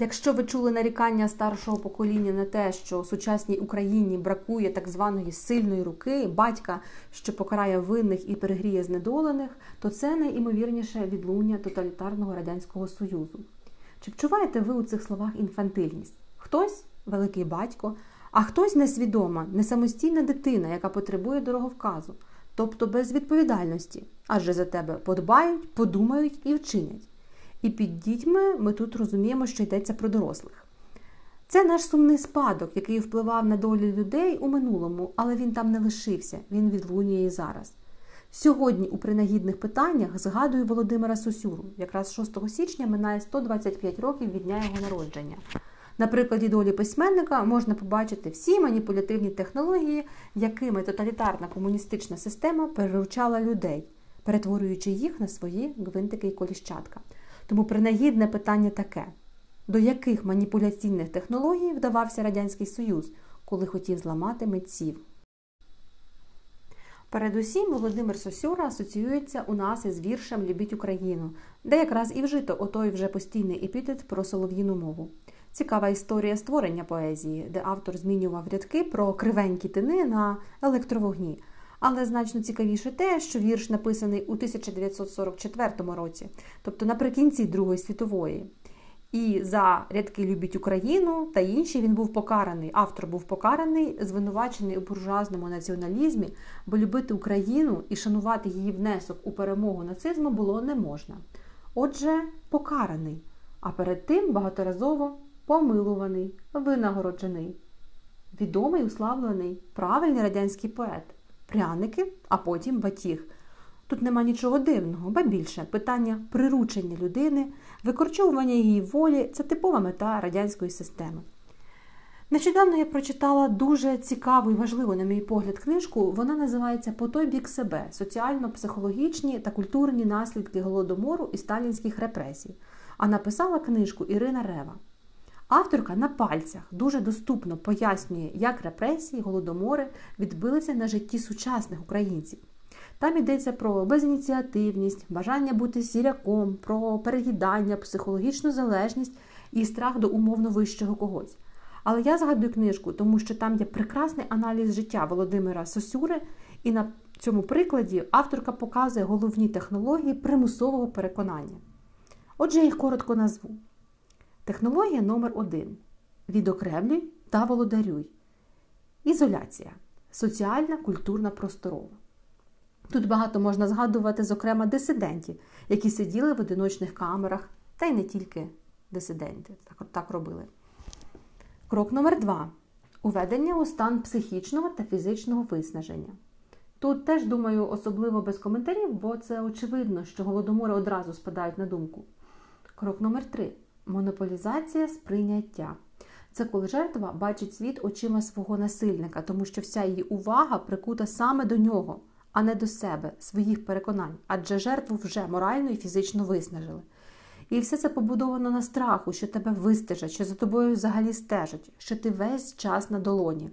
Якщо ви чули нарікання старшого покоління на те, що сучасній Україні бракує так званої сильної руки, батька, що покарає винних і перегріє знедолених, то це найімовірніше відлуння тоталітарного радянського союзу. Чи вчуваєте ви у цих словах інфантильність? Хтось великий батько, а хтось несвідома, несамостійна дитина, яка потребує дороговказу, тобто без відповідальності, адже за тебе подбають, подумають і вчинять. І під дітьми ми тут розуміємо, що йдеться про дорослих. Це наш сумний спадок, який впливав на долю людей у минулому, але він там не лишився, він відлунює і зараз. Сьогодні у принагідних питаннях згадую Володимира Сосюру. Якраз 6 січня минає 125 років від дня його народження. На прикладі долі письменника можна побачити всі маніпулятивні технології, якими тоталітарна комуністична система переручала людей, перетворюючи їх на свої гвинтики і коліщатка. Тому принагідне питання таке: до яких маніпуляційних технологій вдавався Радянський Союз, коли хотів зламати митців? Передусім, Володимир Сосюра асоціюється у нас із віршем Любіть Україну, де якраз і вжито отой вже постійний епітет про солов'їну мову. Цікава історія створення поезії, де автор змінював рядки про кривенькі тини на електровогні. Але значно цікавіше те, що вірш написаний у 1944 році, тобто наприкінці Другої світової. І за рядки Любіть Україну та інші він був покараний. Автор був покараний, звинувачений у буржуазному націоналізмі, бо любити Україну і шанувати її внесок у перемогу нацизму було не можна. Отже, покараний, а перед тим багаторазово помилуваний, винагороджений, відомий, уславлений, правильний радянський поет пряники, а потім батіг. Тут нема нічого дивного, ба більше питання приручення людини, викорчовування її волі це типова мета радянської системи. Нещодавно я прочитала дуже цікаву і важливу, на мій погляд, книжку. Вона називається По той бік себе соціально-психологічні та культурні наслідки голодомору і сталінських репресій. А написала книжку Ірина Рева. Авторка на пальцях дуже доступно пояснює, як репресії, голодомори відбилися на житті сучасних українців. Там йдеться про безініціативність, бажання бути сіряком, про переїдання, психологічну залежність і страх до умовно вищого когось. Але я згадую книжку, тому що там є прекрасний аналіз життя Володимира Сосюри, і на цьому прикладі авторка показує головні технології примусового переконання. Отже, я їх коротко назву. Технологія номер 1 Відокремлюй та володарюй. Ізоляція. Соціальна, культурна просторова. Тут багато можна згадувати, зокрема, дисидентів, які сиділи в одиночних камерах, та й не тільки дисиденти так, так робили. Крок номер 2 Уведення у стан психічного та фізичного виснаження. Тут теж, думаю, особливо без коментарів, бо це очевидно, що голодомори одразу спадають на думку. Крок номер 3 Монополізація сприйняття. Це коли жертва бачить світ очима свого насильника, тому що вся її увага прикута саме до нього, а не до себе, своїх переконань, адже жертву вже морально і фізично виснажили. І все це побудовано на страху, що тебе вистежать, що за тобою взагалі стежать, що ти весь час на долоні.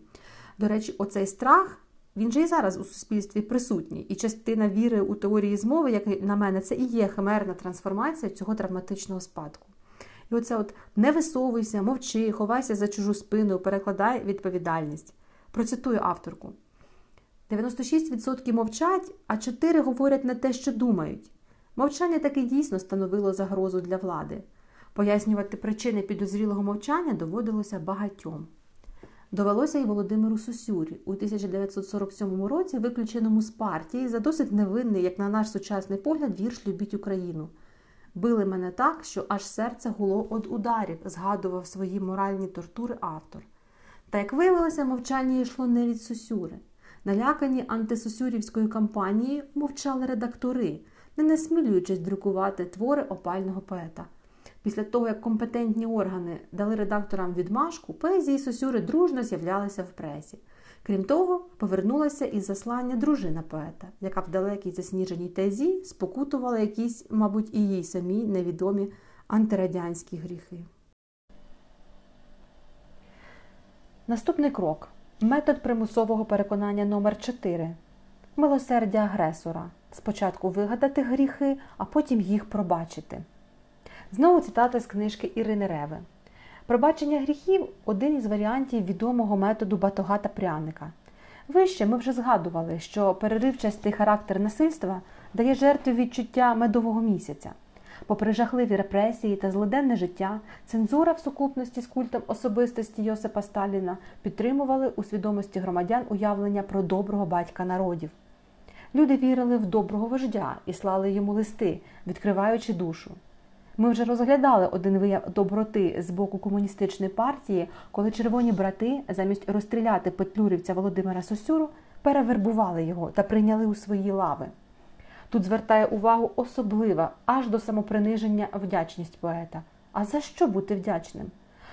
До речі, оцей страх, він же і зараз у суспільстві присутній, і частина віри у теорії змови, як на мене, це і є химерна трансформація цього травматичного спадку. І оце от не висовуйся, мовчи, ховайся за чужу спину, перекладай відповідальність. Процитую авторку: 96% мовчать, а 4 говорять не те, що думають. Мовчання таки дійсно становило загрозу для влади. Пояснювати причини підозрілого мовчання доводилося багатьом. Довелося й Володимиру Сусюрі у 1947 році, виключеному з партії, за досить невинний, як на наш сучасний погляд, вірш Любіть Україну. Били мене так, що аж серце гуло від ударів, згадував свої моральні тортури автор. Та як виявилося, мовчання йшло не від Сосюри. Налякані антисосюрівською кампанією мовчали редактори, не насмілюючись друкувати твори опального поета. Після того, як компетентні органи дали редакторам відмашку, поезії Сосюри дружно з'являлися в пресі. Крім того, повернулася із заслання дружина поета, яка в далекій засніженій тезі спокутувала якісь, мабуть, і їй самі невідомі антирадянські гріхи. Наступний крок метод примусового переконання номер 4 Милосердя агресора. Спочатку вигадати гріхи, а потім їх пробачити. Знову цитата з книжки Ірини Реви. Пробачення гріхів один із варіантів відомого методу батога та пряника. Вище ми вже згадували, що переривчастий характер насильства дає жертві відчуття медового місяця. Попри жахливі репресії та злиденне життя, цензура в сукупності з культом особистості Йосипа Сталіна підтримували у свідомості громадян уявлення про доброго батька народів. Люди вірили в доброго вождя і слали йому листи, відкриваючи душу. Ми вже розглядали один вияв доброти з боку комуністичної партії, коли червоні брати, замість розстріляти петлюрівця Володимира Сосюру, перевербували його та прийняли у свої лави. Тут звертає увагу особлива аж до самоприниження вдячність поета. А за що бути вдячним?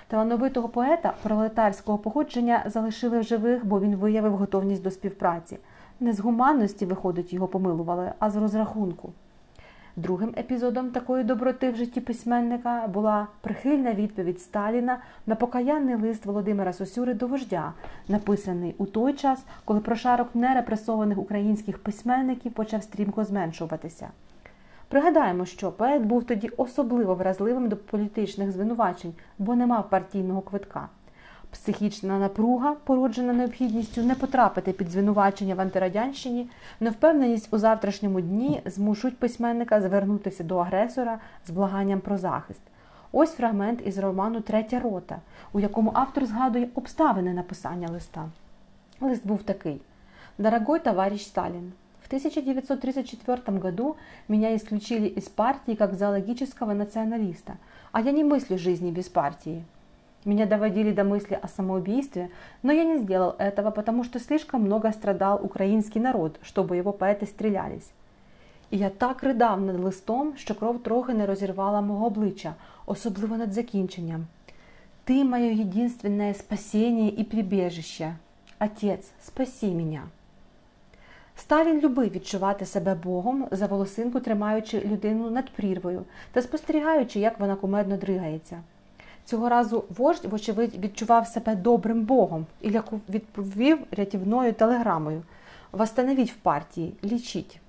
Талановитого поета пролетарського походження залишили в живих, бо він виявив готовність до співпраці. Не з гуманності, виходить, його помилували, а з розрахунку. Другим епізодом такої доброти в житті письменника була прихильна відповідь Сталіна на покаянний лист Володимира Сосюри до вождя, написаний у той час, коли прошарок нерепресованих українських письменників почав стрімко зменшуватися. Пригадаємо, що поет був тоді особливо вразливим до політичних звинувачень, бо не мав партійного квитка. Психічна напруга, породжена необхідністю не потрапити під звинувачення в антирадянщині, невпевненість у завтрашньому дні змушують письменника звернутися до агресора з благанням про захист. Ось фрагмент із роману Третя рота, у якому автор згадує обставини написання листа. Лист був такий: Дорогой товарищ Сталин, в 1934 году меня исключили из партии как зоологического националиста, а я не мыслю жизни без партии. Меня доводили до мысли о самоубийстве, но я не сделал этого, потому что слишком много страдал український народ, чтобы його поети стрілялись. І я так ридав над листом, що кров трохи не розірвала мого обличчя, особливо над закінченням. Ти моє єдинственне спасіння і прибіжище. Отець, спаси мене. Сталін любив відчувати себе Богом, за волосинку тримаючи людину над прірвою та спостерігаючи, як вона кумедно дригається. Цього разу вождь, вочевидь, відчував себе добрим Богом і відповів рятівною телеграмою Восстановіть в партії, лічіть.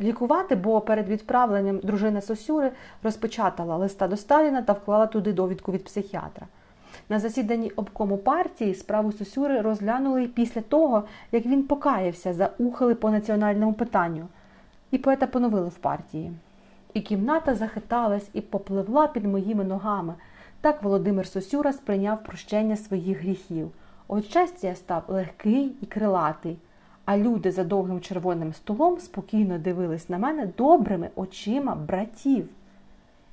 Лікувати, бо перед відправленням дружина Сосюри розпечатала листа до Сталіна та вклала туди довідку від психіатра. На засіданні обкому партії справу Сосюри розглянули після того, як він покаявся за ухили по національному питанню, і поета поновили в партії. І кімната захиталась і попливла під моїми ногами. Так Володимир Сосюра сприйняв прощення своїх гріхів. От щастя став легкий і крилатий, а люди за довгим червоним столом спокійно дивились на мене добрими очима братів.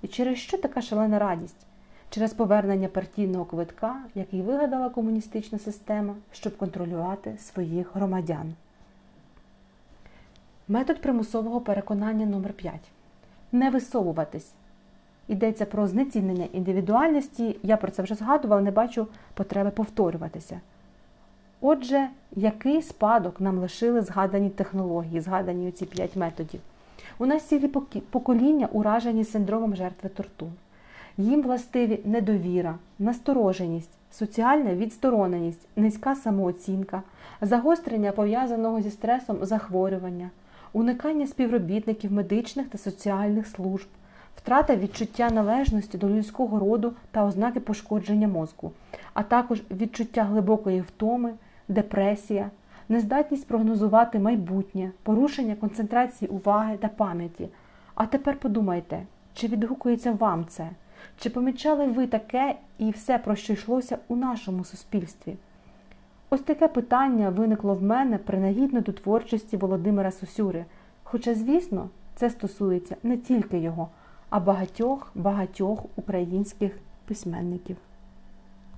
І через що така шалена радість? Через повернення партійного квитка, який вигадала комуністична система, щоб контролювати своїх громадян. Метод примусового переконання номер 5 Не висовуватись. Йдеться про знецінення індивідуальності, я про це вже згадувала, не бачу потреби повторюватися. Отже, який спадок нам лишили згадані технології, згадані ці п'ять методів? У нас цілі покоління уражені синдромом жертви тортур. Їм властиві недовіра, настороженість, соціальна відстороненість, низька самооцінка, загострення пов'язаного зі стресом захворювання, уникання співробітників медичних та соціальних служб втрата відчуття належності до людського роду та ознаки пошкодження мозку, а також відчуття глибокої втоми, депресія, нездатність прогнозувати майбутнє, порушення концентрації уваги та пам'яті. А тепер подумайте, чи відгукується вам це? Чи помічали ви таке і все, про що йшлося у нашому суспільстві? Ось таке питання виникло в мене принагідно до творчості Володимира Сосюри. Хоча, звісно, це стосується не тільки його а багатьох багатьох українських письменників.